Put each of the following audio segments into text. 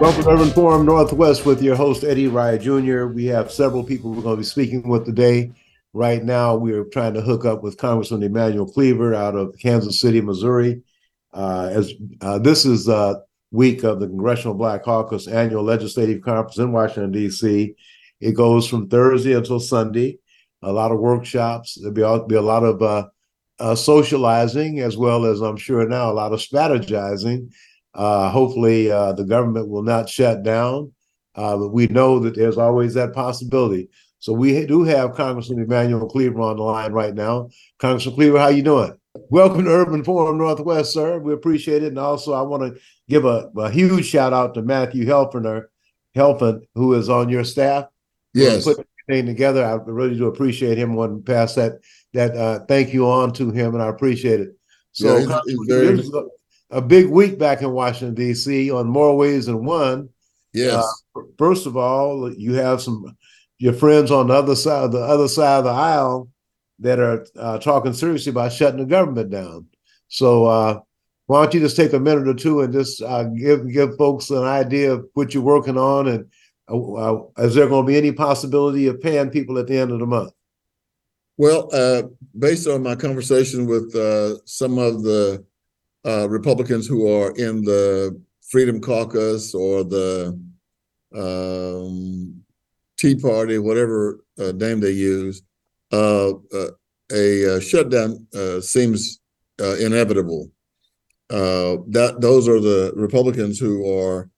Welcome to Urban Forum Northwest with your host, Eddie Rye Jr. We have several people we're going to be speaking with today. Right now, we are trying to hook up with Congressman Emanuel Cleaver out of Kansas City, Missouri. Uh, as uh, this is the week of the Congressional Black Caucus annual legislative conference in Washington, D.C. It goes from Thursday until Sunday. A lot of workshops. There'll be, be a lot of uh, uh, socializing, as well as I'm sure now a lot of strategizing. Uh, hopefully, uh, the government will not shut down, uh, but we know that there's always that possibility. So we do have Congressman Emanuel Cleaver on the line right now. Congressman Cleaver, how you doing? Welcome to Urban Forum Northwest, sir. We appreciate it, and also I want to give a, a huge shout out to Matthew Helfner, Helfen, who is on your staff. Yes. Put everything together. I really do appreciate him. Want to pass that that uh, thank you on to him, and I appreciate it. So Yeah, he's- he's very- a, big week back in Washington D.C. on more ways than one. Yes. First of all, you have some your friends on the other side, the other side of the aisle, that are uh, talking seriously about shutting the government down. So uh, why don't you just take a minute or two and just uh, give give folks an idea of what you're working on, and uh, uh, is there going to be any possibility of paying people at the end of the month? Well, uh, based on my conversation with uh, some of the uh, Republicans who are in the Freedom Caucus or the um, Tea Party, whatever uh, name they use, uh, uh, a uh, shutdown uh, seems inevitable. That those are the Republicans who are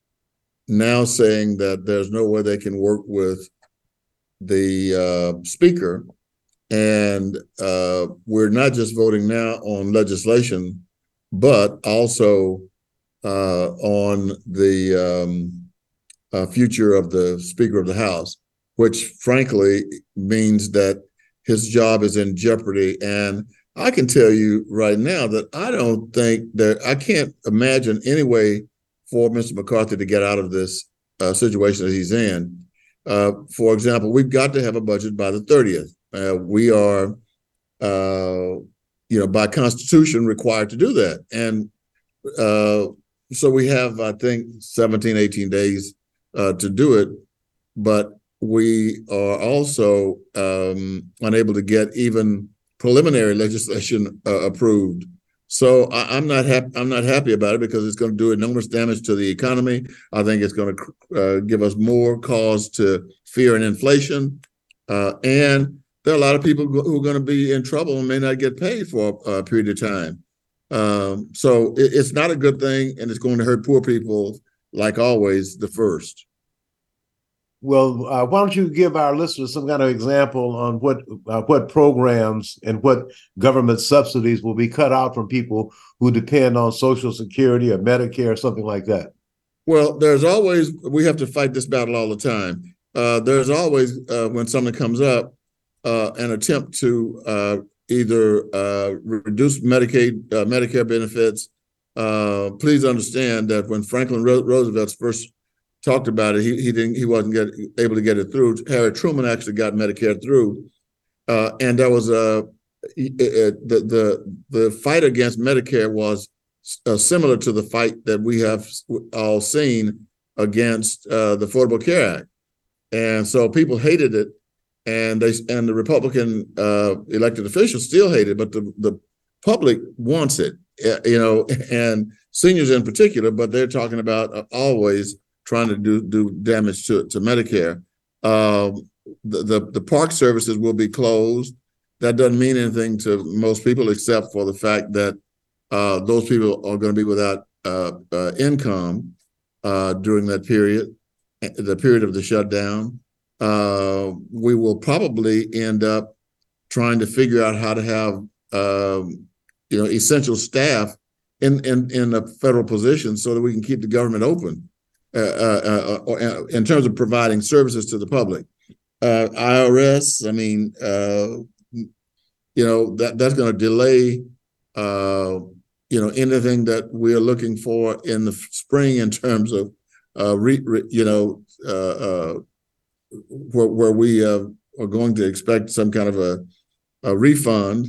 now saying that there's no way they can work with the speaker and we're not just voting now on legislation, but also uh, on the um, uh, future of the Speaker of the House, which frankly means that his job is in jeopardy. And I can tell you right now that I don't think that I can't imagine any way for Mr. McCarthy to get out of this uh, situation that he's in. Uh, for example, we've got to have a budget by the 30th. Uh, we are, uh, you know, by constitution required to do that. And uh, so we have, I think, 17, 18 days uh, to do it. But we are also um, unable to get even preliminary legislation uh, approved. So I, I'm not happy. I'm not happy about it because it's going to do enormous damage to the economy. I think it's going to uh, give us more cause to fear and inflation, uh, and there are a lot of people who are going to be in trouble and may not get paid for a period of time. Um, so it, it's not a good thing, and it's going to hurt poor people, like always, the first. Well, uh, why don't you give our listeners some kind of example on what uh, what programs and what government subsidies will be cut out from people who depend on Social Security or Medicare or something like that? Well, there's always we have to fight this battle all the time. Uh, there's always uh, when something comes up, uh, an attempt to uh, either uh, reduce Medicaid, uh, Medicare benefits. Uh, please understand that when Franklin Ro- Roosevelt first talked about it, he, he didn't he wasn't get, able to get it through. Harry Truman actually got Medicare through, and there was a the the the fight against Medicare was similar to the fight that we have all seen against the Affordable Care Act, and so people hated it and they and the Republican uh, elected officials still hate it, but the the public wants it, uh, you know, and seniors in particular. But they're talking about uh, always trying to do do damage to to Medicare. Um, the, the the park services will be closed. That doesn't mean anything to most people, except for the fact that uh, those people are going to be without uh, uh, income during that period, the period of the shutdown uh, we will probably end up trying to figure out how to have um, you know essential staff in in in a federal position so that we can keep the government open uh, uh, uh, in terms of providing services to the public. IRS, I mean, you know that that's going to delay you know anything that we're looking for in the spring in terms of re, re, you know where, where we uh, are going to expect some kind of a, a refund,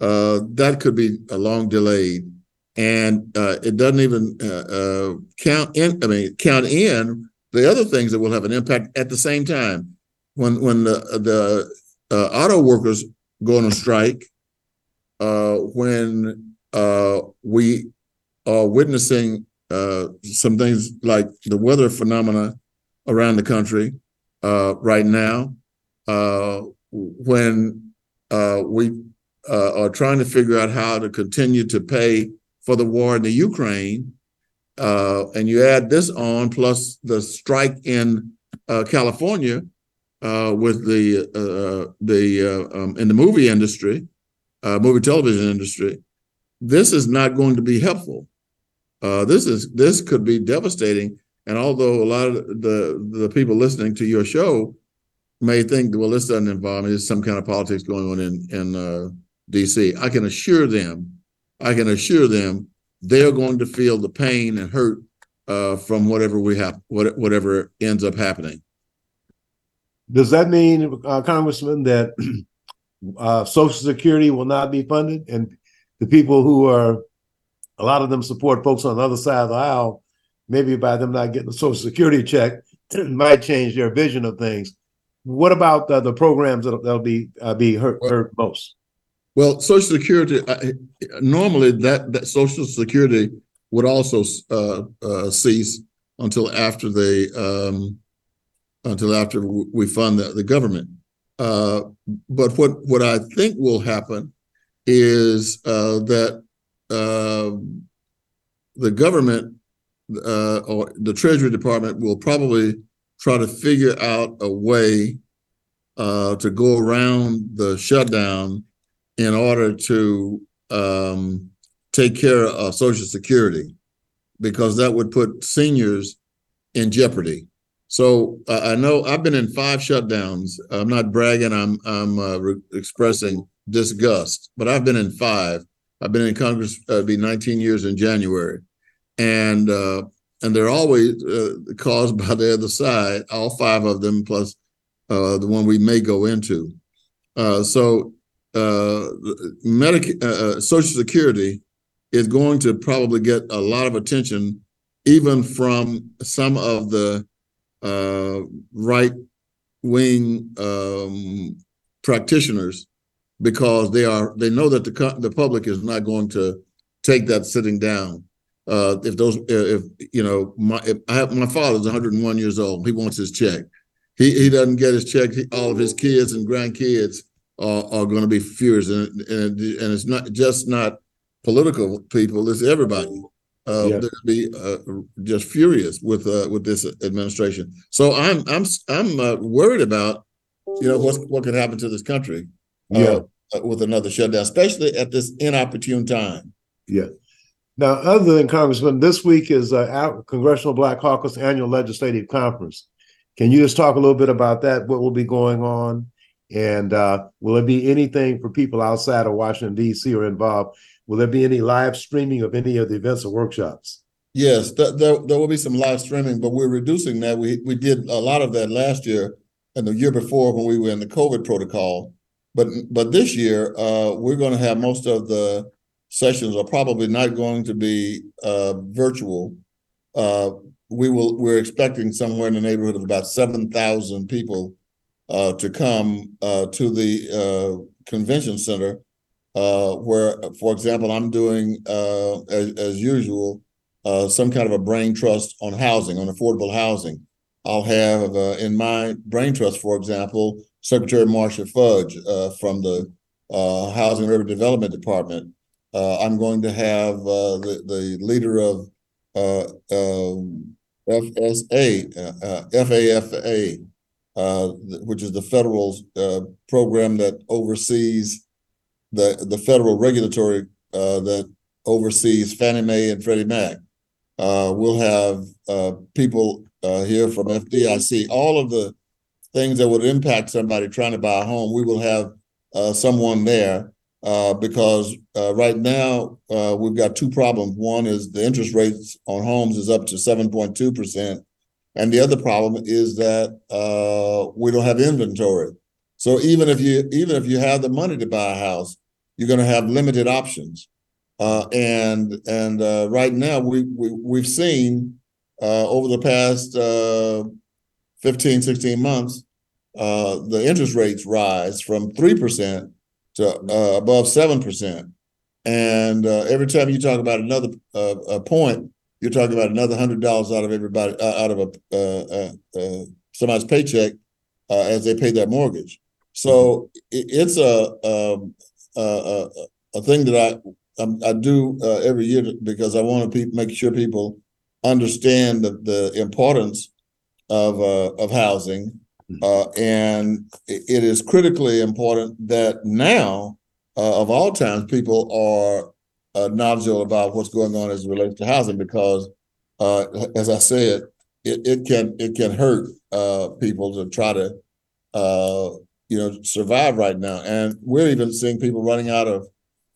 uh, that could be a long delayed. And uh, it doesn't even uh, uh, count in, I mean, count in the other things that will have an impact at the same time. When when the the auto workers go on a strike, when we are witnessing uh, some things like the weather phenomena around the country right now, uh, when uh, we uh, are trying to figure out how to continue to pay for the war in the Ukraine, uh, and you add this on plus the strike in uh, California uh, with the uh, the uh, um, in the movie industry, uh, movie television industry, this is not going to be helpful. Uh, this is this could be devastating. And although a lot of the the people listening to your show may think, well, this doesn't involve me, there's some kind of politics going on in in uh, D.C. I can assure them, I can assure them, they're going to feel the pain and hurt uh, from whatever we have, what, whatever ends up happening. Does that mean, uh, Congressman, that uh, Social Security will not be funded, and the people who are, a lot of them support folks on the other side of the aisle, maybe by them not getting the Social Security check, might change their vision of things. What about uh, the programs that'll, that'll be uh, be hurt, hurt most? Well, Social Security, uh, normally that, that Social Security would also uh, uh, cease until after they, um, until after we fund the, the government. Uh, but what, what I think will happen is uh, that um the government uh, or the Treasury Department will probably try to figure out a way uh, to go around the shutdown in order to um, take care of Social Security, because that would put seniors in jeopardy. So uh, I know I've been in five shutdowns. I'm not bragging. I'm I'm uh, re- expressing disgust, but I've been in five. I've been in Congress. Uh, be 19 years in January, and uh, and they're always uh, caused by the other side. All five of them, plus uh, the one we may go into. Uh, so uh, Medic- uh, Social Security is going to probably get a lot of attention, even from some of the right wing um, practitioners, because they are they know that the the public is not going to take that sitting down. Uh, if those if you know my if I have my father's 101 years old, he wants his check. He he doesn't get his check. He, all of his kids and grandkids are, are going to be furious, and, and and it's not just not political people; it's everybody. Uh, Yeah. They're going to be uh, just furious with uh, with this administration. So I'm I'm I'm uh, worried about you know what's what could happen to this country uh, Yeah. with another shutdown, especially at this inopportune time. Yeah. Now, other than Congressman, this week is uh, our Congressional Black Caucus Annual Legislative Conference. Can you just talk a little bit about that? What will be going on? And uh, will there be anything for people outside of Washington, D.C. or involved? Will there be any live streaming of any of the events or workshops? Yes, th- there, there will be some live streaming, but we're reducing that. We we did a lot of that last year and the year before when we were in the COVID protocol. But but this year, uh, we're going to have most of the sessions are probably not going to be uh, virtual. Uh, we will we're expecting somewhere in the neighborhood of about seven thousand people uh, to come uh, to the uh, convention center, uh, where, for example, I'm doing as, as usual some kind of a brain trust on housing, on affordable housing. I'll have in my brain trust, for example, Secretary Marcia Fudge from the Housing and Urban Development Department. Uh, I'm going to have uh, the the leader of uh, um, FSA, FAFA, uh, which is the federal uh, program that oversees the the federal regulatory uh, that oversees Fannie Mae and Freddie Mac. We'll have people here from FDIC. All of the things that would impact somebody trying to buy a home, we will have someone there uh, because uh, right now uh, we've got two problems. One is the interest rates on homes is up to seven point two percent, and the other problem is that uh, we don't have inventory. So even if you even if you have the money to buy a house, you're going to have limited options. Uh, and and right now we, we we've seen over the past uh, 15, 16 months, the interest rates rise from three percent to uh, above seven percent. And uh, every time you talk about another uh, a point, you're talking about another hundred dollars out of everybody uh, out of a uh, uh, somebody's paycheck as they pay their mortgage. So it, it's a, um, a a a thing that I um, I do every year because I want to pe- make sure people understand the, the importance of of housing, uh, and it, is critically important that now, uh, of all times, people are uh, knowledgeable about what's going on as it relates to housing because, uh, as I said, it, it can it can hurt uh, people to try to uh, you know survive right now, and we're even seeing people running out of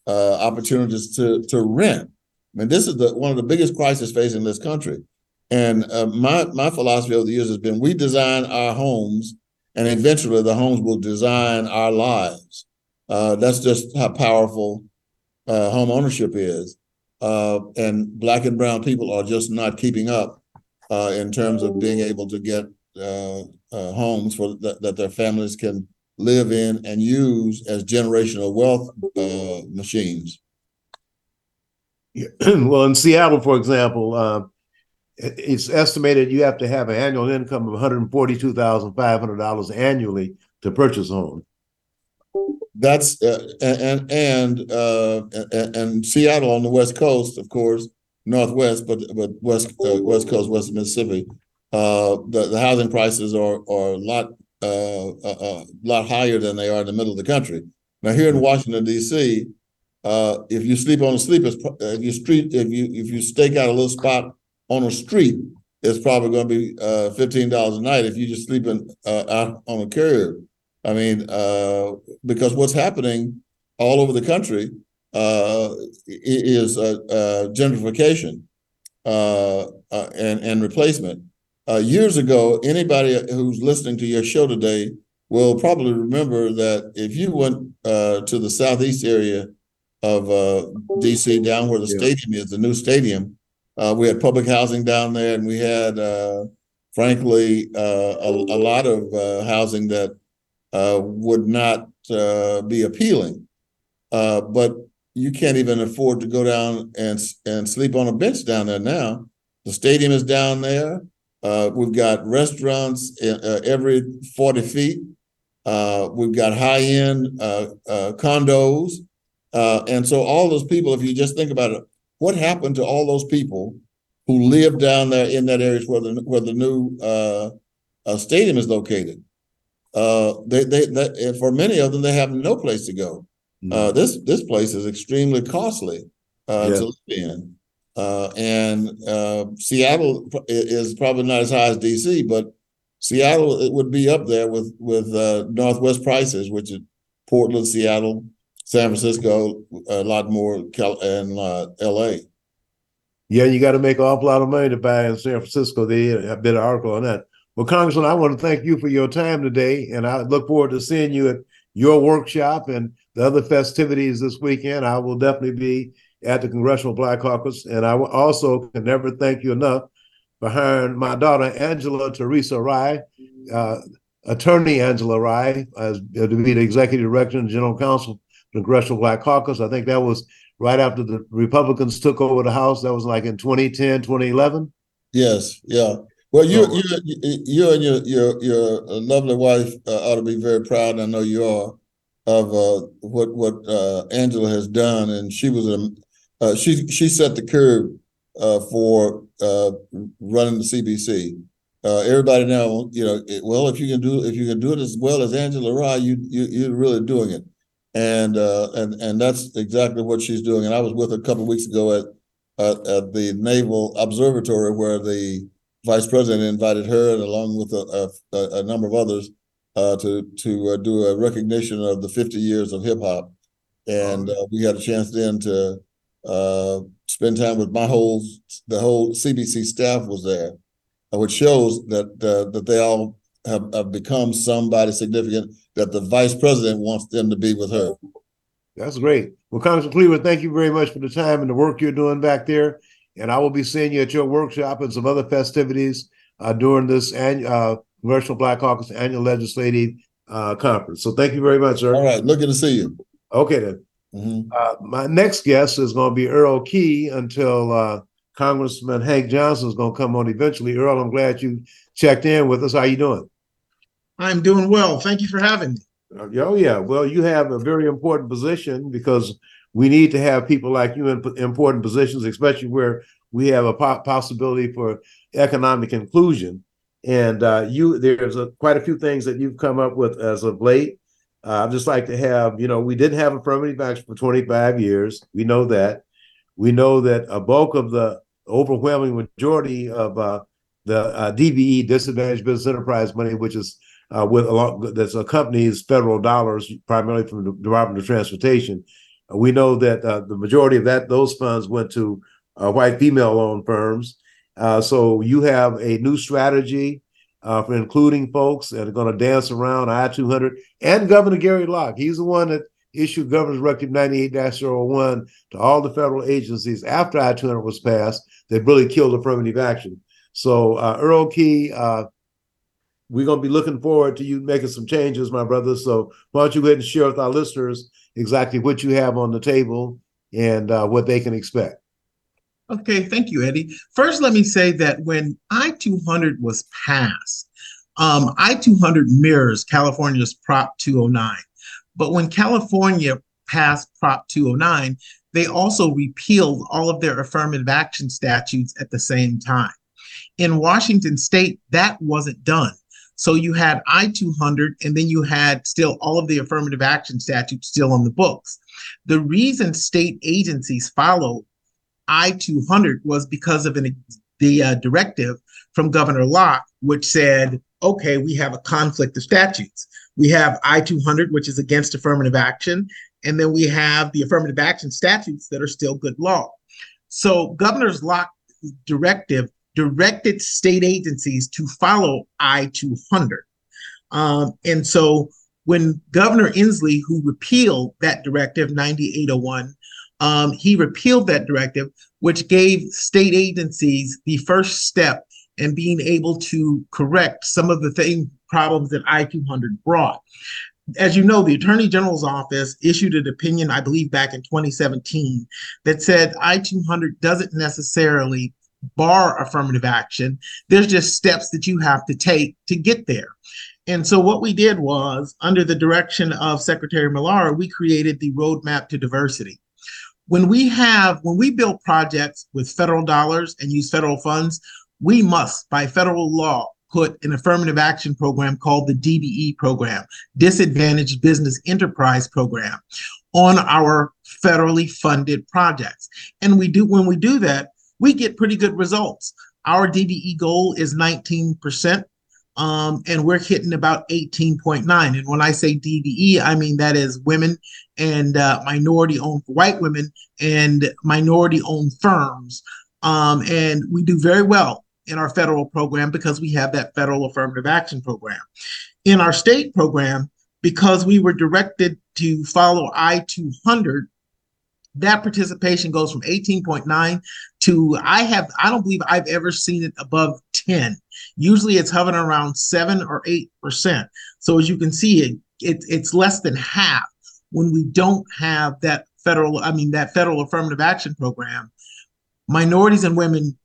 opportunities to to rent. I mean, this is the one of the biggest crises facing this country. And uh, my my philosophy over the years has been: we design our homes, and eventually the homes will design our lives. Uh, that's just how powerful uh, home ownership is. Uh, and black and brown people are just not keeping up uh, in terms of being able to get uh, homes for that, that their families can live in and use as generational wealth machines. well, in Seattle, for example, it's estimated you have to have an annual income of one hundred forty-two thousand five hundred dollars annually to purchase a home. That's uh, and and uh, and, Seattle on the west coast, of course, northwest, but but west uh, west coast, west Mississippi. Uh, the the housing prices are are a lot uh, a, a lot higher than they are in the middle of the country. Now here in Washington D.C., uh, if you sleep on a sleep, it's, pro- if you street if you if you stake out a little spot on a street, it's probably going to be uh, fifteen dollars a night if you're just sleeping uh, out on a curb. I mean, uh, because what's happening all over the country uh, is uh, uh, gentrification uh, uh, and and replacement. Uh, years ago, anybody who's listening to your show today will probably remember that if you went uh, to the southeast area of uh, DC, down where the stadium is, the new stadium, uh, we had public housing down there, and we had, uh, frankly, uh, a, a lot of uh, housing that uh, would not uh, be appealing. Uh, but you can't even afford to go down and and sleep on a bench down there now. The stadium is down there. Uh, we've got restaurants uh, uh, every 40 feet. Uh, we've got high end uh, uh, condos. And so, all those people, if you just think about it, what happened to all those people who live down there in that area where the, where the new uh, uh, stadium is located? Uh, they, they, that, for many of them, they have no place to go. Uh, this this place is extremely costly uh, Yeah. to live in, uh, and uh, Seattle is probably not as high as DC, but Seattle it would be up there with with uh, Northwest prices, which is Portland, Seattle, San Francisco, a lot more, Cal- and uh, L.A. Yeah, you got to make an awful lot of money to buy in San Francisco. They had a bit of article on that. Well, Congressman, I want to thank you for your time today, and I look forward to seeing you at your workshop and the other festivities this weekend. I will definitely be at the Congressional Black Caucus, and I also can never thank you enough for hiring my daughter Angela Teresa Rye, uh, Attorney Angela Rye, as uh, to be the executive director and general counsel Congressional Black Caucus. I think that was right after the Republicans took over the House. That was like in 2010, 2011. Yes, yeah. Well, you So- you you you and your your your lovely wife uh, ought to be very proud. I know you are of uh, what what uh, Angela has done, and she was a uh, she she set the curve uh, for uh, running the CBC. Uh, everybody now, you know, it, well, if you can do if you can do it as well as Angela Rye, you you you're really doing it, and uh, and and that's exactly what she's doing. And I was with her a couple of weeks ago at at, at the Naval Observatory where the vice president invited her and along with a, a, a number of others uh, to to uh, do a recognition of the 50 years of hip hop, and uh, we had a chance then to uh, spend time with my whole the whole CBC staff was there, which shows that uh, that they all have, have become somebody significant that the vice president wants them to be with her. That's great. Well, Congressman Cleaver, thank you very much for the time and the work you're doing back there. And I will be seeing you at your workshop and some other festivities uh, during this annual uh, Congressional Black Caucus annual legislative uh, conference. So thank you very much, sir. All right, looking to see you. Okay, then. Mhm. Uh, my next guest is going to be Earl Key until uh, Congressman Hank Johnson is going to come on eventually. Earl, I'm glad you checked in with us. How you doing? I'm doing well. Thank you for having me. Uh, Oh yeah, well, you have a very important position because we need to have people like you in important positions, especially where we have a po- possibility for economic inclusion. And uh, you, there's a, quite a few things that you've come up with as of late. Uh, I'd just like to have, you know, we didn't have affirmative action for 25 years. We know that. We know that a bulk of the overwhelming majority of uh, the uh, DBE, disadvantaged business enterprise money, which is uh, with a lot that accompanies federal dollars, primarily from the Department of Transportation. We know that uh, the majority of that those funds went to uh, white female-owned firms. Uh, so you have a new strategy uh, for including folks that are going to dance around I-200 and Governor Gary Locke. He's the one that issued Governor's Directive 98-01 to all the federal agencies after I-200 was passed that really killed affirmative action. So Earl Key, we're going to be looking forward to you making some changes, my brother. So why don't you go ahead and share with our listeners exactly what you have on the table and uh, what they can expect. Okay, thank you, Eddie. First, let me say that when I 200 was passed, um, I 200 mirrors California's Prop 209. But when California passed Prop 209, they also repealed all of their affirmative action statutes at the same time. In Washington state, that wasn't done. So you had I 200, and then you had still all of the affirmative action statutes still on the books. The reason state agencies followed I 200 was because of an, the uh, directive from Governor Locke, which said, okay, we have a conflict of statutes. We have I 200, which is against affirmative action, and then we have the affirmative action statutes that are still good law. So Governor's Locke directive directed state agencies to follow I 200. Um, and so when Governor Inslee, who repealed that directive 9801, um, he repealed that directive, which gave state agencies the first step in being able to correct some of the thing problems that I-200 brought. As you know, the Attorney General's office issued an opinion, I believe, back in 2017 that said I-200 doesn't necessarily bar affirmative action. There's just steps that you have to take to get there. And so what we did was, under the direction of Secretary Millar, we created the roadmap to diversity when we have when we build projects with federal dollars and use federal funds we must by federal law put an affirmative action program called the dbe program disadvantaged business enterprise program on our federally funded projects and we do when we do that we get pretty good results our dbe goal is 19% um, and we're hitting about 18.9. And when I say DBE, I mean that is women and uh, minority owned white women and minority owned firms. Um, and we do very well in our federal program because we have that federal affirmative action program. In our state program, because we were directed to follow I 200, that participation goes from 18.9 to I have I don't believe I've ever seen it above 10. Usually it's hovering around 7 or 8%. So as you can see it, it it's less than half when we don't have that federal I mean that federal affirmative action program. Minorities and women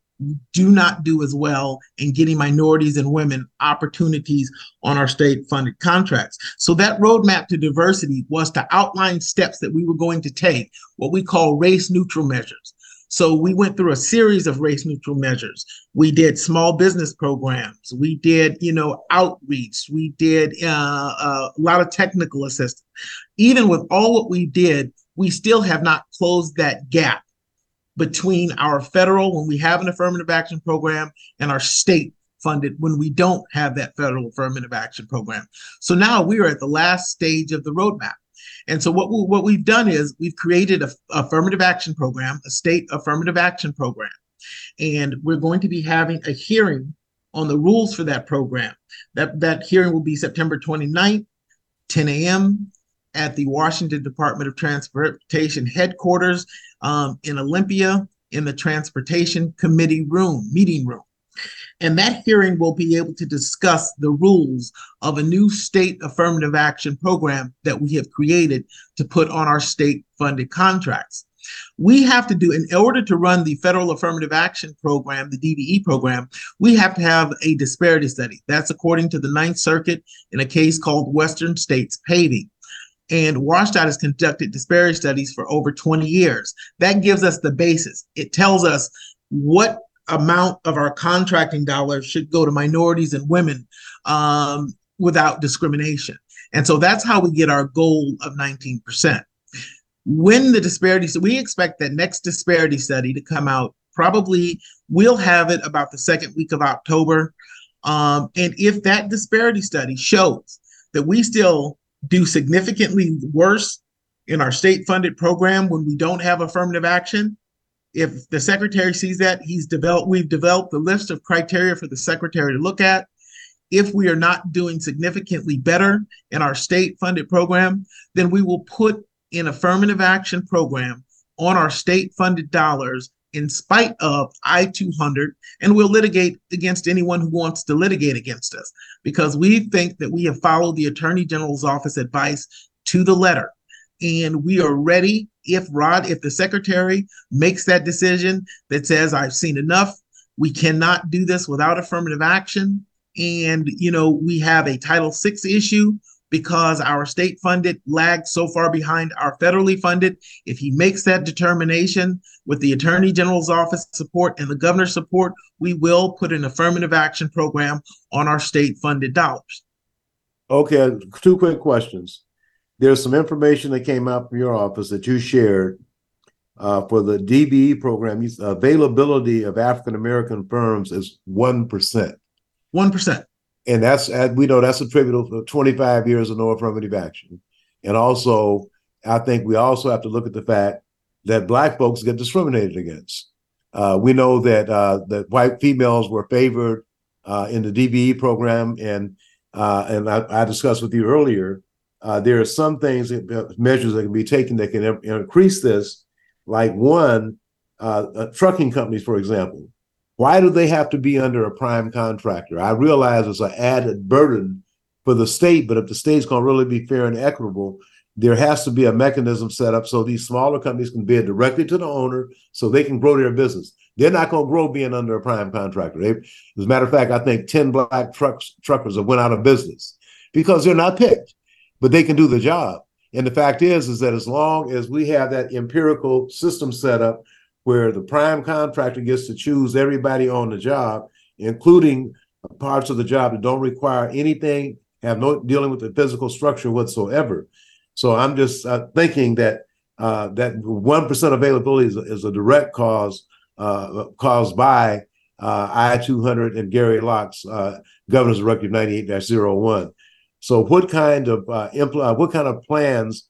do not do as well in getting minorities and women opportunities on our state funded contracts. So that roadmap to diversity was to outline steps that we were going to take, what we call race neutral measures. So we went through a series of race neutral measures. We did small business programs. We did, you know, outreach. We did uh, uh, a lot of technical assistance. Even with all what we did, we still have not closed that gap between our federal, when we have an affirmative action program, and our state funded when we don't have that federal affirmative action program. So now we are at the last stage of the roadmap. And so what we, what we've done is we've created a affirmative action program, a state affirmative action program, and we're going to be having a hearing on the rules for that program. That that hearing will be September 29th, 10 a.m. at the Washington Department of Transportation headquarters um, in Olympia in the Transportation Committee room, meeting room. And that hearing will be able to discuss the rules of a new state affirmative action program that we have created to put on our state funded contracts. We have to do, in order to run the federal affirmative action program, the DBE program, we have to have a disparity study. That's according to the Ninth Circuit in a case called Western States Paving. And WSDOT has conducted disparity studies for over 20 years. That gives us the basis. It tells us what amount of our contracting dollars should go to minorities and women um, without discrimination. And so that's how we get our goal of 19%. When the disparity, so we expect that next disparity study to come out probably we'll have it about the second week of October. Um, and if that disparity study shows that we still do significantly worse in our state funded program when we don't have affirmative action, if the secretary sees that, he's developed, we've developed the list of criteria for the secretary to look at. If we are not doing significantly better in our state funded program, then we will put an affirmative action program on our state funded dollars in spite of I 200, and we'll litigate against anyone who wants to litigate against us because we think that we have followed the Attorney General's office advice to the letter. And we are ready if Rod, if the secretary makes that decision that says, I've seen enough, we cannot do this without affirmative action. And, you know, we have a Title VI issue because our state funded lags so far behind our federally funded. If he makes that determination with the Attorney General's office support and the governor's support, we will put an affirmative action program on our state funded dollars. Okay, two quick questions. There's some information that came out from your office that you shared uh, for the DBE program. Availability of African American firms is 1%. 1% and that's we know that's attributable to 25 years of no affirmative action. And also, I think we also have to look at the fact that black folks get discriminated against. Uh, we know that uh, that white females were favored uh, in the DBE program, and uh, and I, I, discussed with you earlier. Uh, there are some things, that, uh, measures that can be taken that can increase this, like one, trucking companies, for example. Why do they have to be under a prime contractor? I realize it's an added burden for the state, but if the state's going to really be fair and equitable, there has to be a mechanism set up so these smaller companies can bid directly to the owner so they can grow their business. They're not going to grow being under a prime contractor. They, as a matter of fact, I think 10 black trucks truckers have went out of business because they're not picked, but they can do the job. And the fact is, is that as long as we have that empirical system set up where the prime contractor gets to choose everybody on the job, including parts of the job that don't require anything, have no dealing with the physical structure whatsoever. So I'm just uh, thinking that uh, that one percent availability is, is, a direct cause uh, caused by uh, I two hundred and Gary Locke's uh, Governor's Directive ninety eight 01 So what kind of uh, impl- what kind of plans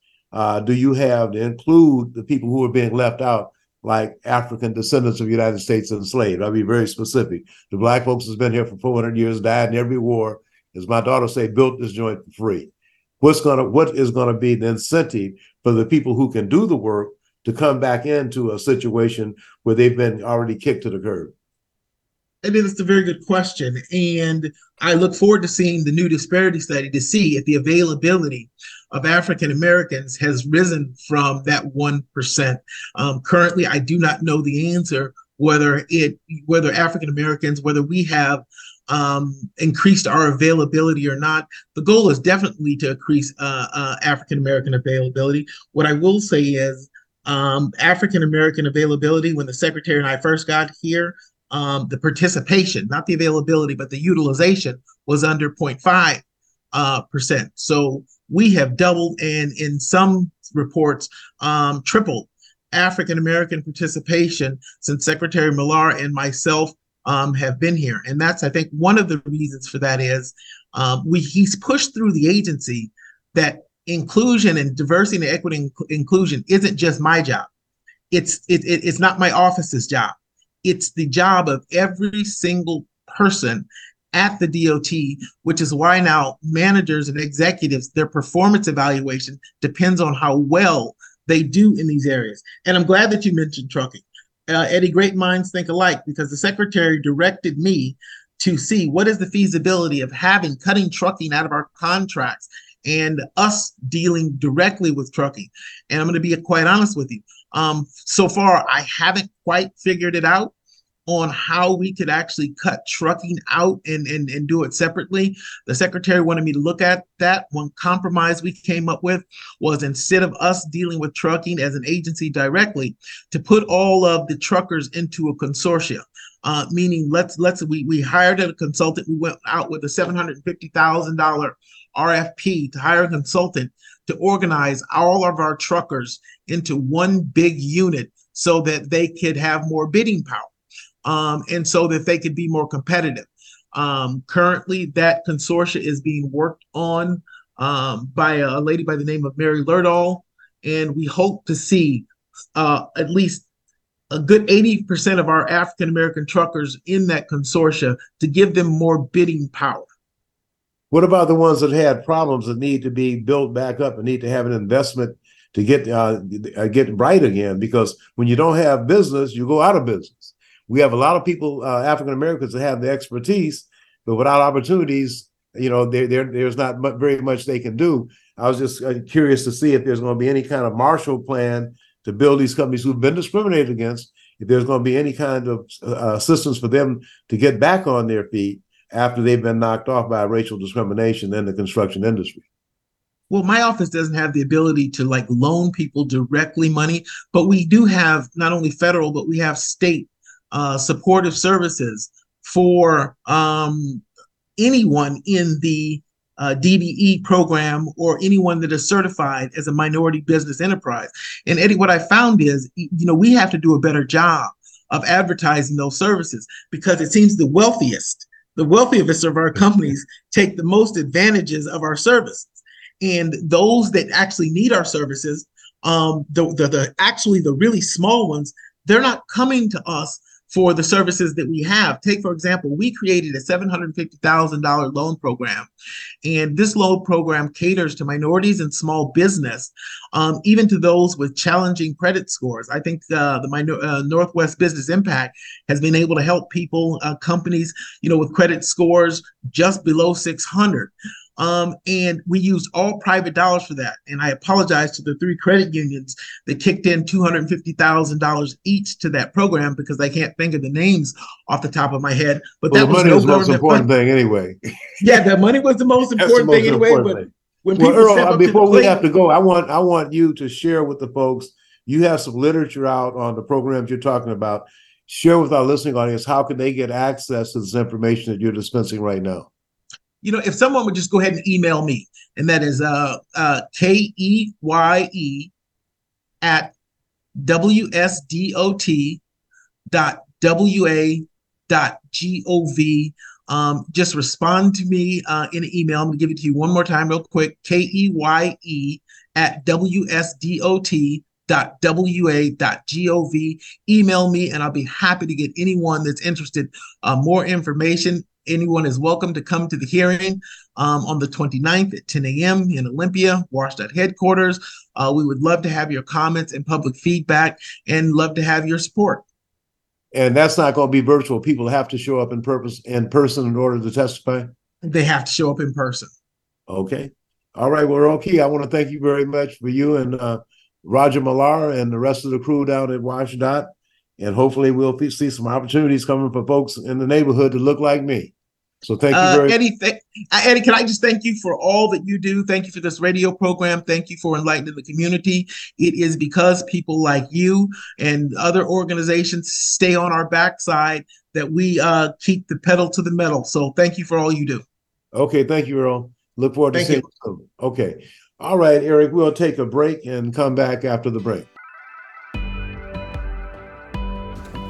do you have to include the people who are being left out like African descendants of the United States enslaved. I'll be very specific. The black folks has been here for 400 years, died in every war. As my daughter say, built this joint for free. What's gonna what is gonna be the incentive for the people who can do the work to come back into a situation where they've been already kicked to the curb? I mean, it's a very good question. And I look forward to seeing the new disparity study to see if the availability of African Americans has risen from that 1%. Um, currently, I do not know the answer whether it whether African Americans, whether we have um, increased our availability or not. The goal is definitely to increase uh, uh, African American availability. What I will say is um, African American availability, when the secretary and I first got here, um, the participation, not the availability, but the utilization was under 0.5 uh, percent. So we have doubled and in some reports um, tripled African American participation since Secretary Millar and myself um, have been here. And that's, I think, one of the reasons for that is um, we he's pushed through the agency that inclusion and diversity and equity inclusion isn't just my job. It's it, it, it's not my office's job. It's the job of every single person at the DOT, which is why now managers and executives, their performance evaluation depends on how well they do in these areas. And I'm glad that you mentioned trucking. Uh, Eddie, great minds think alike because the secretary directed me to see what is the feasibility of having cutting trucking out of our contracts and us dealing directly with trucking. And I'm going to be quite honest with you. Um, so far, I haven't quite figured it out on how we could actually cut trucking out and, and, and do it separately. The secretary wanted me to look at that. One compromise we came up with was instead of us dealing with trucking as an agency directly, to put all of the truckers into a consortia. Uh, meaning let's let's we we hired a consultant. We went out with a seven hundred fifty thousand dollar RFP to hire a consultant to organize all of our truckers into one big unit so that they could have more bidding power um, and so that they could be more competitive. Um, currently, that consortia is being worked on um, by a lady by the name of Mary Lerdahl, and we hope to see uh, at least a good 80% of our African American truckers in that consortia to give them more bidding power. What about the ones that had problems that need to be built back up and need to have an investment to get uh, get right again? Because when you don't have business, you go out of business. We have a lot of people, uh, African Americans, that have the expertise, but without opportunities, you know, there, there there's not very much they can do. I was just uh, curious to see if there's going to be any kind of Marshall Plan to build these companies who've been discriminated against. If there's going to be any kind of uh, assistance for them to get back on their feet after they've been knocked off by racial discrimination in the construction industry. Well, my office doesn't have the ability to like loan people directly money, but we do have not only federal, but we have state uh, supportive services for um, anyone in the uh, DBE program or anyone that is certified as a minority business enterprise. And Eddie, what I found is, you know, we have to do a better job of advertising those services because it seems the wealthiest, the wealthiest of our companies take the most advantages of our services. And those that actually need our services, um, the, the, the actually the really small ones, they're not coming to us for the services that we have. Take, for example, we created a $750,000 loan program. And this loan program caters to minorities and small business, um, even to those with challenging credit scores. I think uh, the minor, uh, Northwest Business Impact has been able to help people, uh, companies, you know, with credit scores just below 600. Um, and we used all private dollars for that. And I apologize to the three credit unions that kicked in $250,000 each to that program because I can't think of the names off the top of my head. But well, that was no the most important thing anyway. yeah, the money was the most important the most thing anyway. Important but thing. when well, people Earl, before we plate, have to go, I want I want you to share with the folks. You have some literature out on the programs you're talking about. Share with our listening audience how can they get access to this information that you're dispensing right now you know, if someone would just go ahead and email me, and that is uh, uh, K E Y E at WSDOT dot WA dot GOV. Um, just respond to me uh, in an email. I'm going to give it to you one more time, real quick. K E Y E at WSDOT dot wa dot gov email me and i'll be happy to get anyone that's interested uh, more information anyone is welcome to come to the hearing um, on the 29th at 10 a.m. in Olympia, WSDOT headquarters. Uh, we would love to have your comments and public feedback and love to have your support. And that's not going to be virtual. People have to show up in purpose in person in order to testify. They have to show up in person. Okay. All right. Well, we're okay. I want to thank you very much for you and uh, Roger Millar and the rest of the crew down at WSDOT. And hopefully we'll see some opportunities coming for folks in the neighborhood to look like me. So thank you uh, very uh, Eddie, th- Eddie, can I just thank you for all that you do? Thank you for this radio program. Thank you for enlightening the community. It is because people like you and other organizations stay on our backside that we uh, keep the pedal to the metal. So thank you for all you do. Okay, thank you, Earl. Look forward to thank seeing you. you. Okay. All right, Eric, we'll take a break and come back after the break.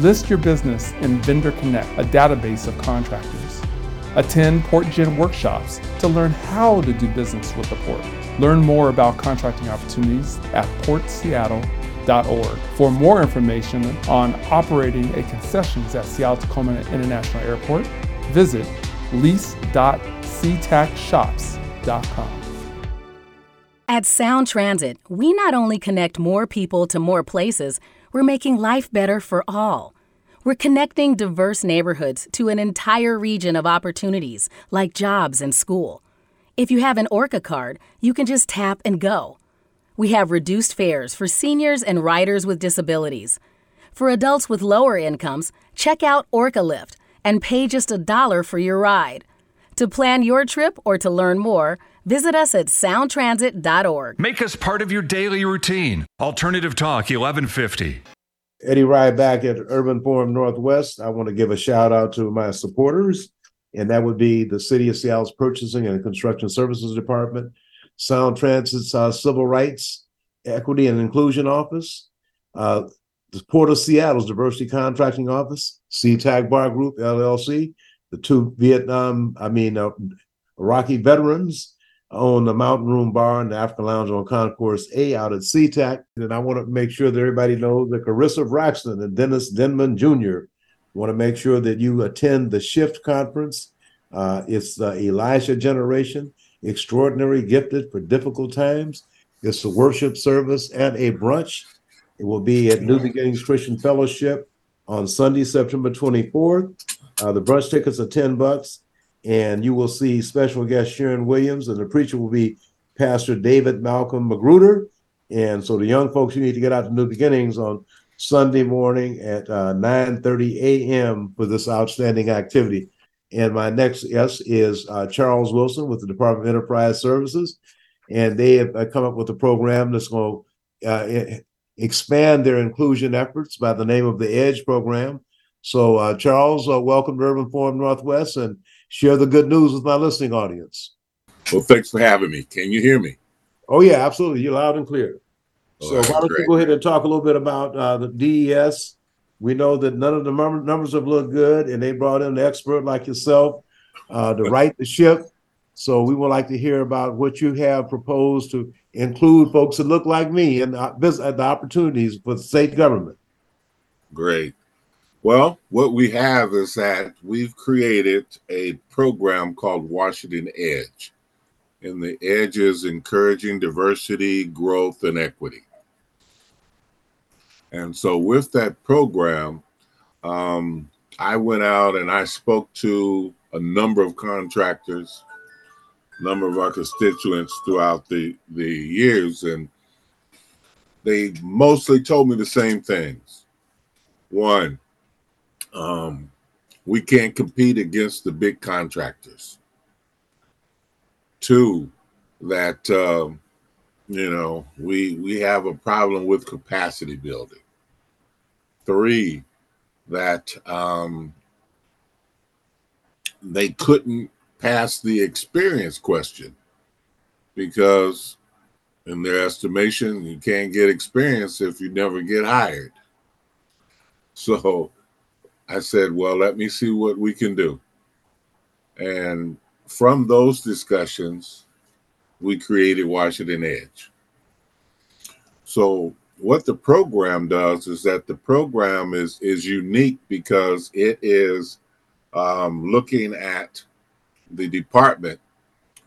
List your business in Vendor Connect, a database of contractors. Attend PortGen workshops to learn how to do business with the port. Learn more about contracting opportunities at portseattle.org. For more information on operating a concessions at Seattle Tacoma International Airport, visit lease.ctacshops.com. At Sound Transit, we not only connect more people to more places, we're making life better for all. We're connecting diverse neighborhoods to an entire region of opportunities like jobs and school. If you have an ORCA card, you can just tap and go. We have reduced fares for seniors and riders with disabilities. For adults with lower incomes, check out ORCA Lift and pay just a dollar for your ride. To plan your trip or to learn more, visit us at soundtransit.org. Make us part of your daily routine. Alternative Talk 1150. Eddie Rye back at Urban Forum Northwest. I want to give a shout out to my supporters, and that would be the City of Seattle's Purchasing and Construction Services Department, Sound Transit's uh, Civil Rights, Equity and Inclusion Office, uh, the Port of Seattle's Diversity Contracting Office, SeaTac Bar Group LLC, the two Vietnam, I mean, uh, Iraqi veterans own the Mountain Room Bar and the African Lounge on Concourse A out at SeaTac. And I want to make sure that everybody knows that Carissa Braxton and Dennis Denman Jr. want to make sure that you attend the Shift Conference. Uh, it's the Elisha Generation, extraordinary gifted for difficult times. It's a worship service and a brunch. It will be at New Beginnings Christian Fellowship on Sunday, September 24th. Uh, the brunch tickets are 10 bucks and you will see special guest Sharon Williams, and the preacher will be Pastor David Malcolm Magruder. And so the young folks, you need to get out to New Beginnings on Sunday morning at uh, 9:30 a.m. for this outstanding activity. And my next guest is uh, Charles Wilson with the Department of Enterprise Services, and they have uh, come up with a program that's going to uh, expand their inclusion efforts by the name of the Edge program. So, uh, Charles, uh, welcome to Urban Forum Northwest, and share the good news with my listening audience. Well, thanks for having me. Can you hear me? Oh yeah, absolutely. You're loud and clear. All so why don't great. you go ahead and talk a little bit about uh, the DES? We know that none of the num- numbers have looked good, and they brought in an expert like yourself uh, to right the ship. So we would like to hear about what you have proposed to include folks that look like me and uh, uh, the opportunities for the state government. Great. Well, what we have is that we've created a program called Washington Edge. And the edge is encouraging diversity, growth, and equity. And so, with that program, um, I went out and I spoke to a number of contractors, a number of our constituents throughout the, the years, and they mostly told me the same things. One, um, we can't compete against the big contractors. Two, that um, you know we we have a problem with capacity building. Three, that um, they couldn't pass the experience question because, in their estimation, you can't get experience if you never get hired. So I said, well, let me see what we can do. And from those discussions, we created Washington Edge. So what the program does is that the program is is unique because it is um, looking at the department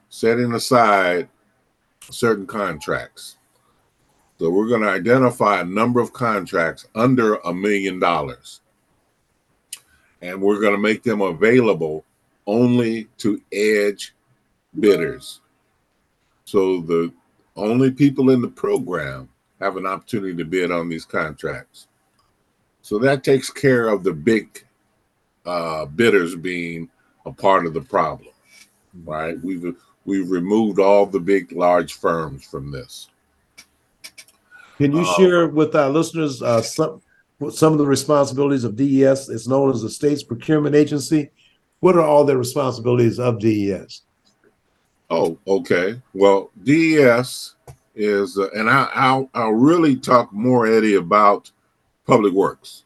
setting aside certain contracts. So we're going to identify a number of contracts under a million dollars and we're going to make them available only to edge bidders. So the only people in the program have an opportunity to bid on these contracts. So that takes care of the big uh, bidders being a part of the problem, right? We've we've removed all the big large firms from this. Can you Uh, share with our listeners uh, some some of the responsibilities of DES? It's known as the state's procurement agency what are all the responsibilities of DES? Oh, okay. Well, DES is, uh, and I, I'll I'll really talk more, Eddie, about public works.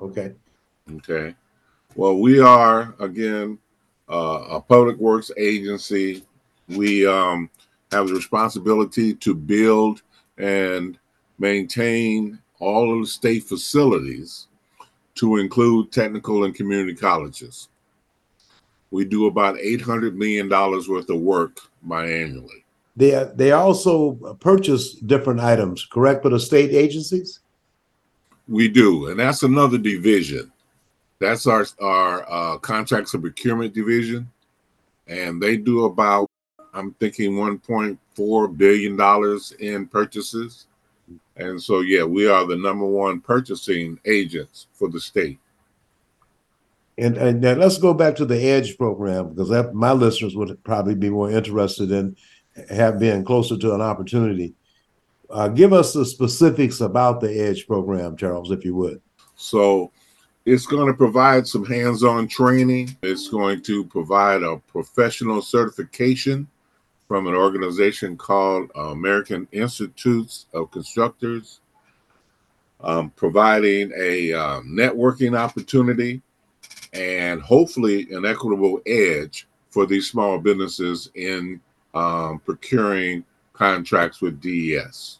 Okay. Okay. Well, we are again uh, a public works agency. We um, have the responsibility to build and maintain all of the state facilities, to include technical and community colleges. We do about eight hundred million dollars worth of work biannually. They they also purchase different items, correct, for the state agencies? We do, and that's another division. That's our our uh, contracts and procurement division, and they do about I'm thinking 1.4 billion dollars in purchases, and so yeah, we are the number one purchasing agents for the state. And and now let's go back to the Edge program because that my listeners would probably be more interested in have been closer to an opportunity. Uh, give us the specifics about the Edge program, Charles, if you would. So it's going to provide some hands-on training. It's going to provide a professional certification from an organization called uh, American Institutes of Constructors, um, providing a uh, networking opportunity and hopefully an equitable edge for these small businesses in um, procuring contracts with DES.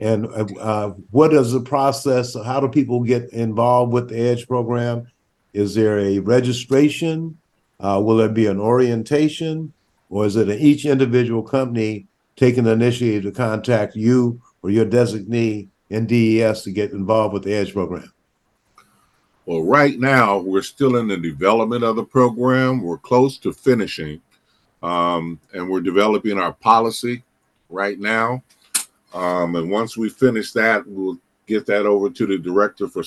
And uh, uh, what is the process? How do people get involved with the Edge program? Is there a registration? Uh, will there be an orientation? Or is it each individual company taking the initiative to contact you or your designee in DES to get involved with the Edge program? Well, right now, we're still in the development of the program. We're close to finishing, um, and we're developing our policy right now. Um, and once we finish that, we'll get that over to the director for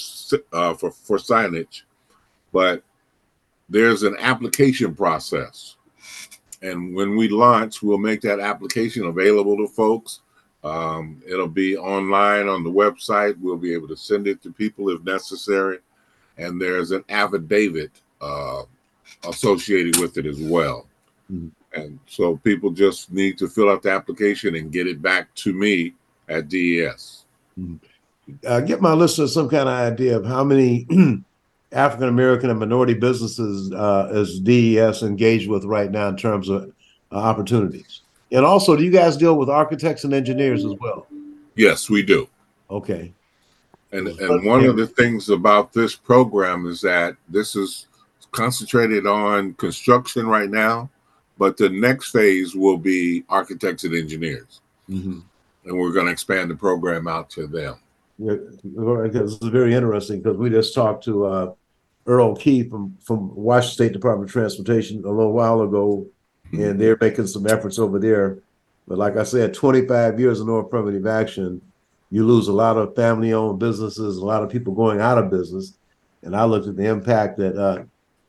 uh, for for signage. But there's an application process, and when we launch, we'll make that application available to folks. Um, it'll be online on the website. We'll be able to send it to people if necessary, and there's an affidavit uh, associated with it as well. Mhm. And so people just need to fill out the application and get it back to me at DES. uh, get my listeners some kind of idea of how many African American and minority businesses uh, is DES engaged with right now in terms of uh, opportunities. And also, do you guys deal with architects and engineers as well? Yes, we do. Okay. And and one of the things about this program is that this is concentrated on construction right now, but the next phase will be architects and engineers, Mhm. and we're going to expand the program out to them. Yeah, This is very interesting because we just talked to uh, Earl Key from, from Washington State Department of Transportation a little while ago, and they're making some efforts over there. But like I said, 25 years of no affirmative action, you lose a lot of family-owned businesses, a lot of people going out of business. And I looked at the impact that uh,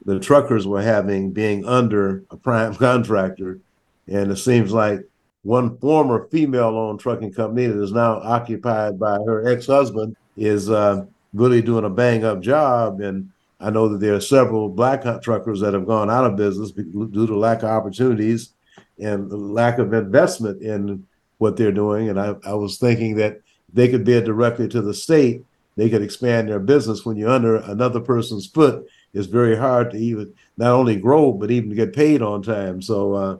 the truckers were having being under a prime contractor, and it seems like one former female-owned trucking company that is now occupied by her ex-husband is uh, really doing a bang-up job. And I know that there are several black truckers that have gone out of business due to lack of opportunities and lack of investment in what they're doing. And I, I was thinking that they could bid directly to the state. They could expand their business. When you're under another person's foot, it's very hard to even not only grow but even get paid on time. So uh,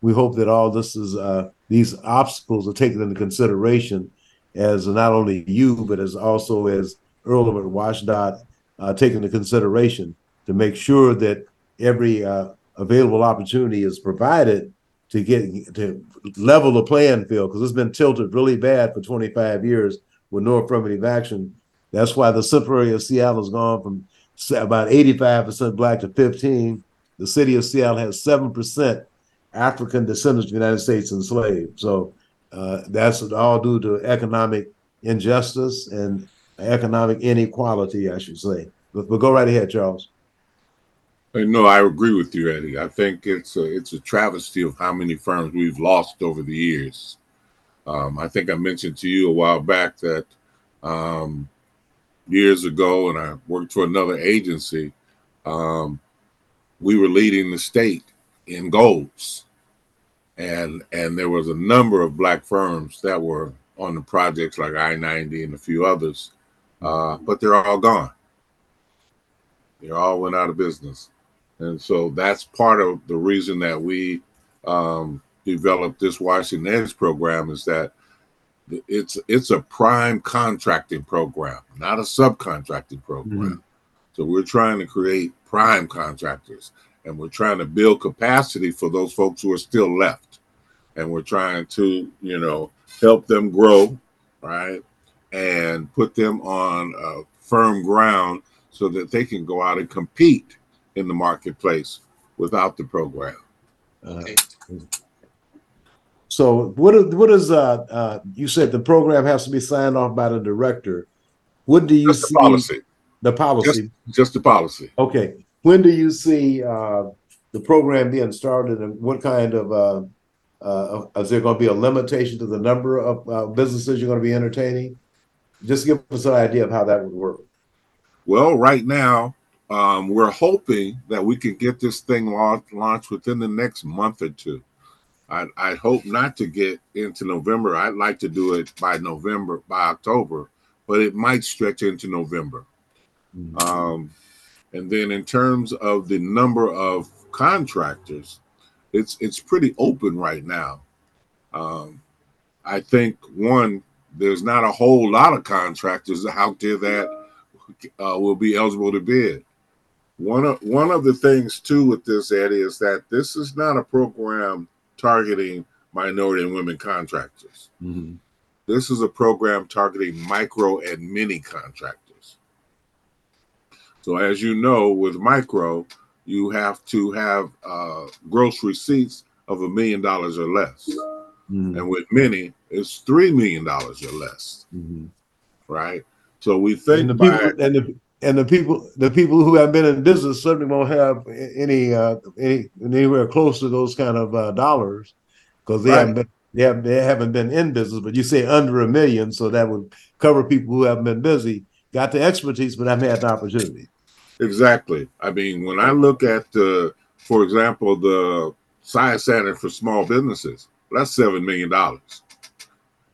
we hope that all this is uh, these obstacles are taken into consideration as not only you but as also as Earl of WSDOT uh, taken into consideration to make sure that every uh, available opportunity is provided to get to level the playing field because it's been tilted really bad for 25 years with no affirmative action. That's why the area of Seattle has gone from about 85% black to 15. The city of Seattle has 7% African descendants of the United States enslaved. So uh, that's all due to economic injustice and economic inequality, I should say. But, but go right ahead, Charles. No, I agree with you, Eddie. I think it's a it's a travesty of how many firms we've lost over the years. Um, I think I mentioned to you a while back that um, years ago, and I worked for another agency. um, we were leading the state in goals, and and there was a number of black firms that were on the projects like I ninety and a few others, uh, but they're all gone. They all went out of business, and so that's part of the reason that we um, developed this Washington Edge program is that it's it's a prime contracting program, not a subcontracting program. So we're trying to create prime contractors, and we're trying to build capacity for those folks who are still left, and we're trying to you know help them grow, right, and put them on uh, firm ground so that they can go out and compete in the marketplace without the program. Uh, So what is, what is, uh, uh, you said the program has to be signed off by the director. What do you Just the see? policy, The policy, just the policy. okay. When do you see, uh, the program being started and what kind of, uh, uh, is there gonna be a limitation to the number of, uh, businesses you're gonna be entertaining? Just give us an idea of how that would work. Well, right now, um, we're hoping that we can get this thing launched, launched within the next month or two. I, I hope not to get into November. I'd like to do it by November, by October, but it might stretch into November. Um, and then in terms of the number of contractors, it's it's pretty open right now. Um, I think one, there's not a whole lot of contractors out there that uh, will be eligible to bid. One of one of the things too with this Eddie is that this is not a program targeting minority and women contractors. This is a program targeting micro and mini contractors. So as you know, with micro, you have to have uh, gross receipts of a million dollars or less, Mhm, and with many, it's three million dollars or less, mhm. right? So we And think by people, and the, and the people, the people who have been in business certainly won't have any, uh, any, anywhere close to those kind of, uh, dollars. Cause they Right. haven't been, they haven't, they haven't been in business, but you say under a million, so that would cover people who haven't been busy, got the expertise, but haven't had the opportunity. Exactly. I mean, when I look at the, for example, the Science Center for Small Businesses, that's seven million dollars.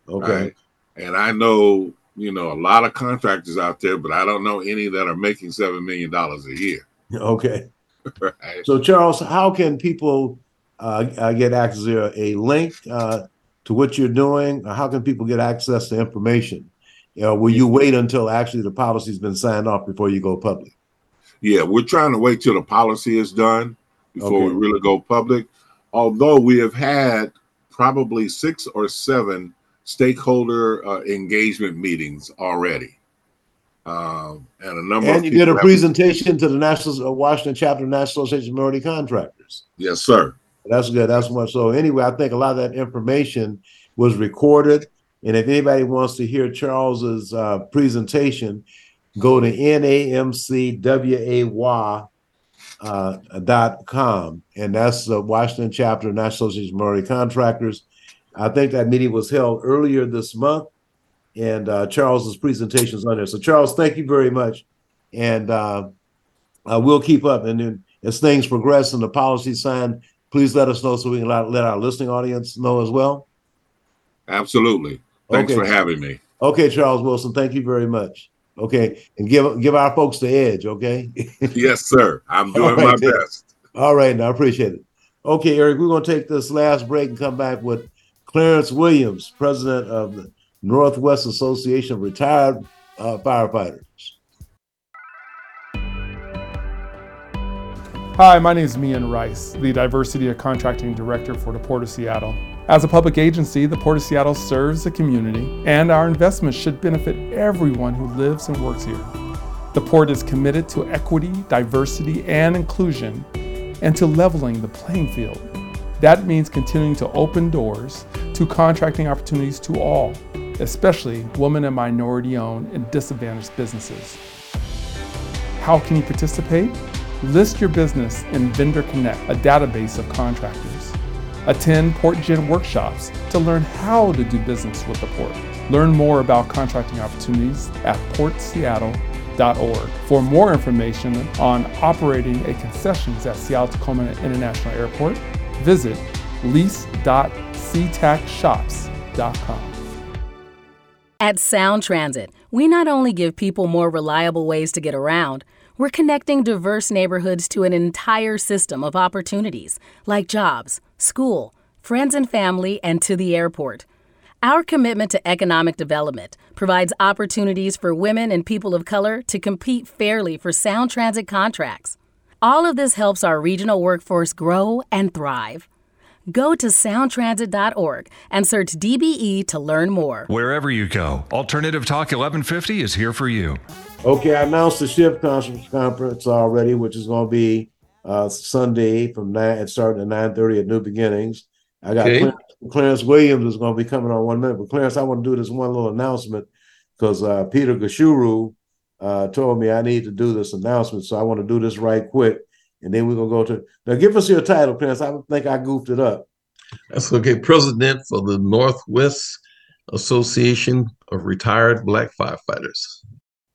Okay, And I know, you know, a lot of contractors out there, but I don't know any that are making seven million dollars a year. okay. Right? So Charles, how can people, uh, uh, get access, there a link, uh, to what you're doing? How can people get access to information? You know, will you wait until actually the policy's been signed off before you go public? Yeah, we're trying to wait till the policy is done before we really go public. Although we have had probably six or seven stakeholder uh, engagement meetings already. Um, and a number of And you did a presentation to the National, uh, Washington Chapter of National Association of Minority Contractors. Yes, sir. That's good. That's much. So anyway, I think a lot of that information was recorded. And if anybody wants to hear Charles's uh, presentation, go to NAMCWAY uh, dot com, and that's the Washington chapter of National Association of Minority Contractors. I think that meeting was held earlier this month, and uh, Charles's presentation is on there. So Charles, thank you very much, and uh, uh, we'll keep up. And then as things progress and the policy signed, please let us know so we can let, let our listening audience know as well. Absolutely. Thanks Okay. for having me. Okay, Charles Wilson, thank you very much. Okay, and give give our folks the edge. Okay. Yes, sir. I'm doing All my then. best. All right, now I appreciate it. Okay, Eric, we're going to take this last break and come back with Clarence Williams, president of the Northwest Association of Retired uh, Firefighters. Hi, my name is Mian Rice, the Diversity of Contracting Director for the Port of Seattle. As a public agency, the Port of Seattle serves the community, and our investments should benefit everyone who lives and works here. The Port is committed to equity, diversity, and inclusion, and to leveling the playing field. That means continuing to open doors to contracting opportunities to all, especially women and minority owned and disadvantaged businesses. How can you participate? List your business in Vendor Connect, a database of contractors. Attend PortGen workshops to learn how to do business with the port. Learn more about contracting opportunities at portseattle.org. For more information on operating a concessions at Seattle Tacoma International Airport, visit lease.ctacshops.com. At Sound Transit, we not only give people more reliable ways to get around, we're connecting diverse neighborhoods to an entire system of opportunities like jobs, school, friends and family, and to the airport. Our commitment to economic development provides opportunities for women and people of color to compete fairly for Sound Transit contracts. All of this helps our regional workforce grow and thrive. Go to soundtransit.org and search DBE to learn more. Wherever you go, Alternative Talk 1150 is here for you. Okay, I announced the shift conference conference already, which is going to be uh, Sunday from nine, starting at nine thirty at New Beginnings. I got Okay. Clarence, Clarence Williams is going to be coming on one minute, but Clarence, I want to do this one little announcement because uh, Peter Gishuru uh, told me I need to do this announcement, so I want to do this right quick, and then we're gonna go to now. Give us your title, Clarence. I think I goofed it up. That's okay. President for the Northwest Association of Retired Black Firefighters.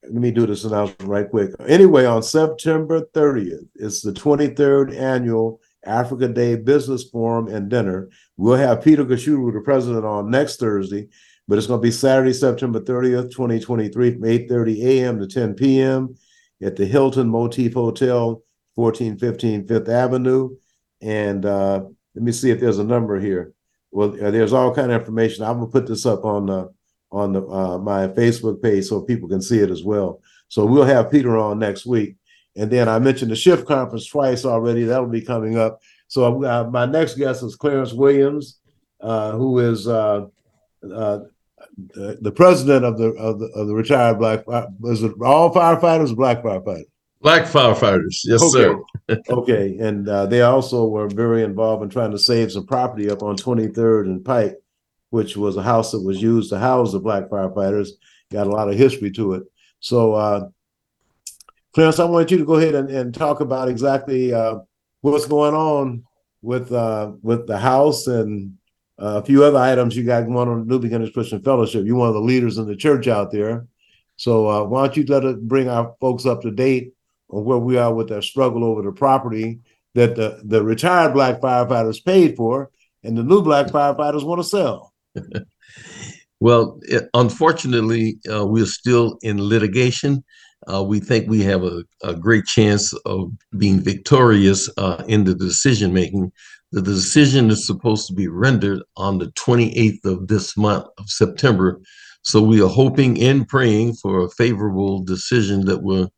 Let me do this announcement right quick. Anyway, on September 30th, it's the 23rd annual Africa Day Business Forum and Dinner. We'll have Peter Gishuru, the president, on next Thursday, but it's going to be Saturday, September 30th, 2023, from 8:30 a.m. to 10 p.m. at the Hilton Motif Hotel, 1415 Fifth Avenue. And uh, let me see if there's a number here. Well, uh, there's all kind of information. I'm gonna put this up on the on the uh, my Facebook page so people can see it as well. So we'll have Peter on next week, and then I mentioned the shift conference twice already. That'll be coming up. So uh, my next guest is Clarence Williams, uh, who is uh, uh, the, the president of the of the of the retired black. Is it all firefighters, or black firefighters? Black firefighters. Yes, Okay. sir. Okay, and uh, they also were very involved in trying to save some property up on 23rd and Pike, which was a house that was used to house the black firefighters. Got a lot of history to it. So, uh, Clarence, I want you to go ahead and, and talk about exactly uh, what's going on with uh, with the house and uh, a few other items you got going on New Beginnings Christian Fellowship. You're one of the leaders in the church out there. So, uh, why don't you let us bring our folks up to date on where we are with their struggle over the property that the, the retired black firefighters paid for and the new black firefighters want to sell. Well, it- unfortunately, uh, we're still in litigation. Uh, we think we have a, a great chance of being victorious uh, in the decision making. The decision is supposed to be rendered on the 28th of this month of September. So we are hoping and praying for a favorable decision that will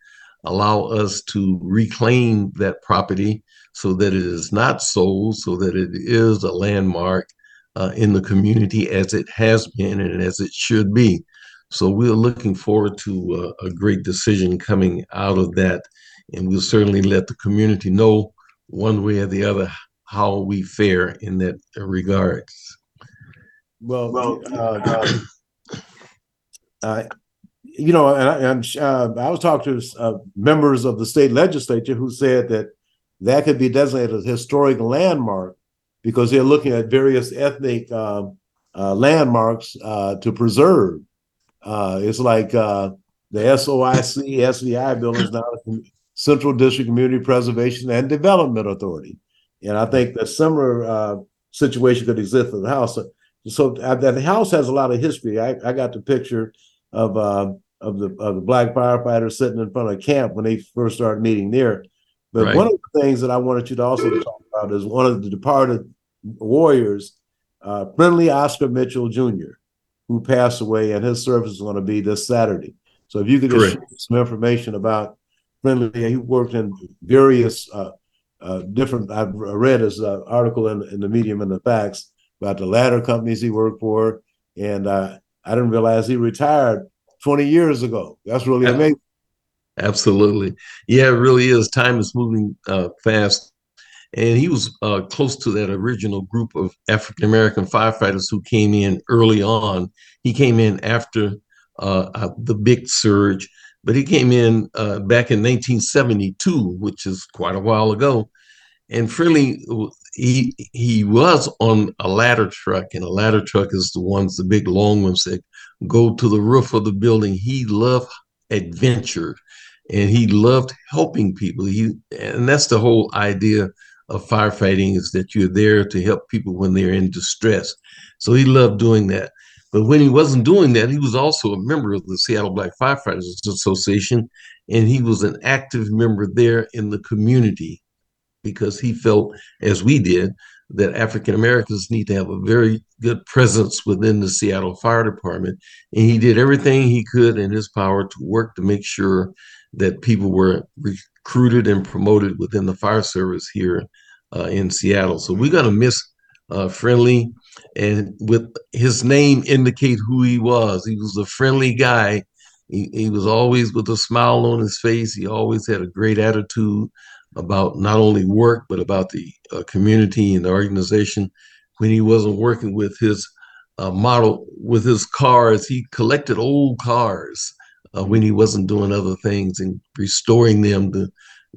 allow us to reclaim that property so that it is not sold, so that it is a landmark uh, in the community as it has been and as it should be. So we're looking forward to uh, a great decision coming out of that. And we'll certainly let the community know one way or the other how we fare in that regard. Well, well uh, uh, you know, and, I, and uh, I was talking to uh, members of the state legislature who said that that could be designated as a historic landmark because they're looking at various ethnic um, uh, landmarks uh, to preserve. Uh, it's like uh, the SOIC, SVI building is now the Central District Community Preservation and Development Authority. And I think that similar uh, situation could exist for the house. So, so uh, that the house has a lot of history. I, I got the picture of uh, of the of the black firefighters sitting in front of camp when they first started meeting there. But Right. one of the things that I wanted you to also talk about is one of the departed warriors, uh, Friendly Oscar Mitchell Jr., who passed away, and his service is going to be this Saturday. So if you could just some information about Friendly, he worked in various uh, uh, different. I've read his uh, article in, in the Medium and the Facts about the ladder companies he worked for, and uh, I didn't realize he retired 20 years ago. That's really amazing. Absolutely. Yeah, it really is. Time is moving uh, fast. And he was uh, close to that original group of African American firefighters who came in early on. He came in after uh, uh, the big surge, but he came in uh, back in 1972, which is quite a while ago. And Friendly, he he was on a ladder truck, and a ladder truck is the ones, the big long ones that go to the roof of the building. He loved adventure and he loved helping people. He and that's the whole idea of firefighting is that you're there to help people when they're in distress. So he loved doing that. But when he wasn't doing that, he was also a member of the Seattle Black Firefighters Association, and he was an active member there in the community because he felt, as we did, that African Americans need to have a very good presence within the Seattle Fire Department. And he did everything he could in his power to work to make sure that people were recruited and promoted within the fire service here uh, in Seattle. So we're going to miss uh, Friendly, and with his name indicate who he was. He was a friendly guy. He, he was always with a smile on his face. He always had a great attitude about not only work but about the uh, community and the organization. When he wasn't working with his uh, model with his cars, he collected old cars uh, when he wasn't doing other things and restoring them to,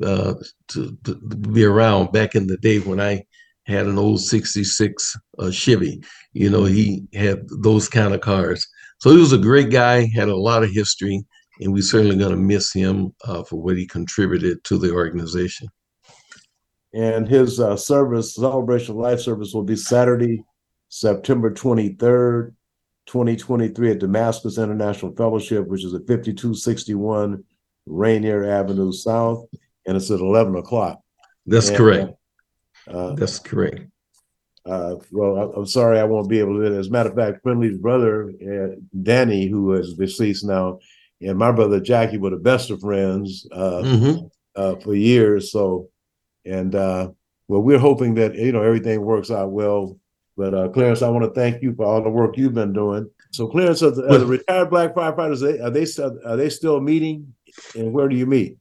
uh, to, to be around. Back in the day when I had an old '66 uh, Chevy, you know, he had those kind of cars. So he was a great guy, had a lot of history, and we're certainly going to miss him uh, for what he contributed to the organization. And his uh, service, celebration of life service, will be Saturday, September 23rd, 2023 at Damascus International Fellowship, which is at 5261 Rainier Avenue South, and it's at 11 o'clock. That's And, correct. Uh, That's correct. uh, well, I- I'm sorry, I won't be able to. As a matter of fact, Friendly's brother, uh, Danny, who is deceased now, and my brother Jackie were the best of friends uh, hmm uh, for years. So, and uh, well, we're hoping that you know everything works out well. But uh, Clarence, I want to thank you for all the work you've been doing. So, Clarence, are the, are the retired black firefighters they, are they still- are they still meeting, and where do you meet?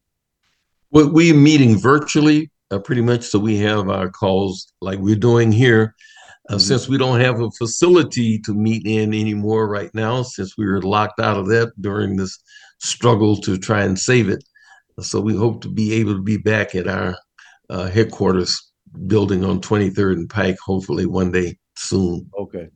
We, we're meeting virtually uh, pretty much, so we have our calls like we're doing here. Uh, Mhm. Since we don't have a facility to meet in anymore right now, since we were locked out of that during this struggle to try and save it. So we hope to be able to be back at our uh, headquarters building on 23rd and Pike, hopefully one day soon. Okay.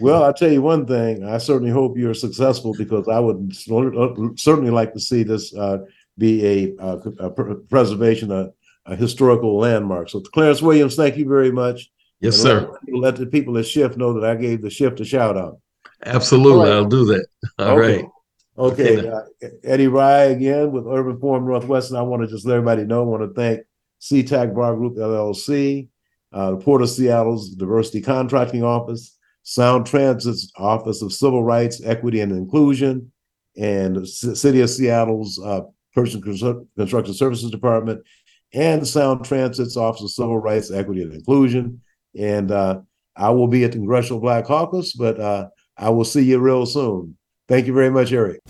Well, I'll tell you one thing. I certainly hope you're successful because I would certainly like to see this uh, be a, uh, a preservation, a, a historical landmark. So, Clarence Williams, thank you very much. Yes, And sir. Let, let the people at Shift know that I gave the Shift a shout out. Absolutely. All right. I'll do that. All Okay. right. Okay, Okay. uh, Eddie Rye again with Urban Forum Northwest, and I want to just let everybody know. I want to thank SeaTac Bar Group LLC, uh, the Port of Seattle's Diversity Contracting Office, Sound Transit's Office of Civil Rights, Equity, and Inclusion, and the C- City of Seattle's uh, Person Constru- Construction Services Department, and Sound Transit's Office of Civil Rights, Equity, and Inclusion. And uh, I will be at the Congressional Black Caucus, but uh, I will see you real soon. Thank you very much, Eric.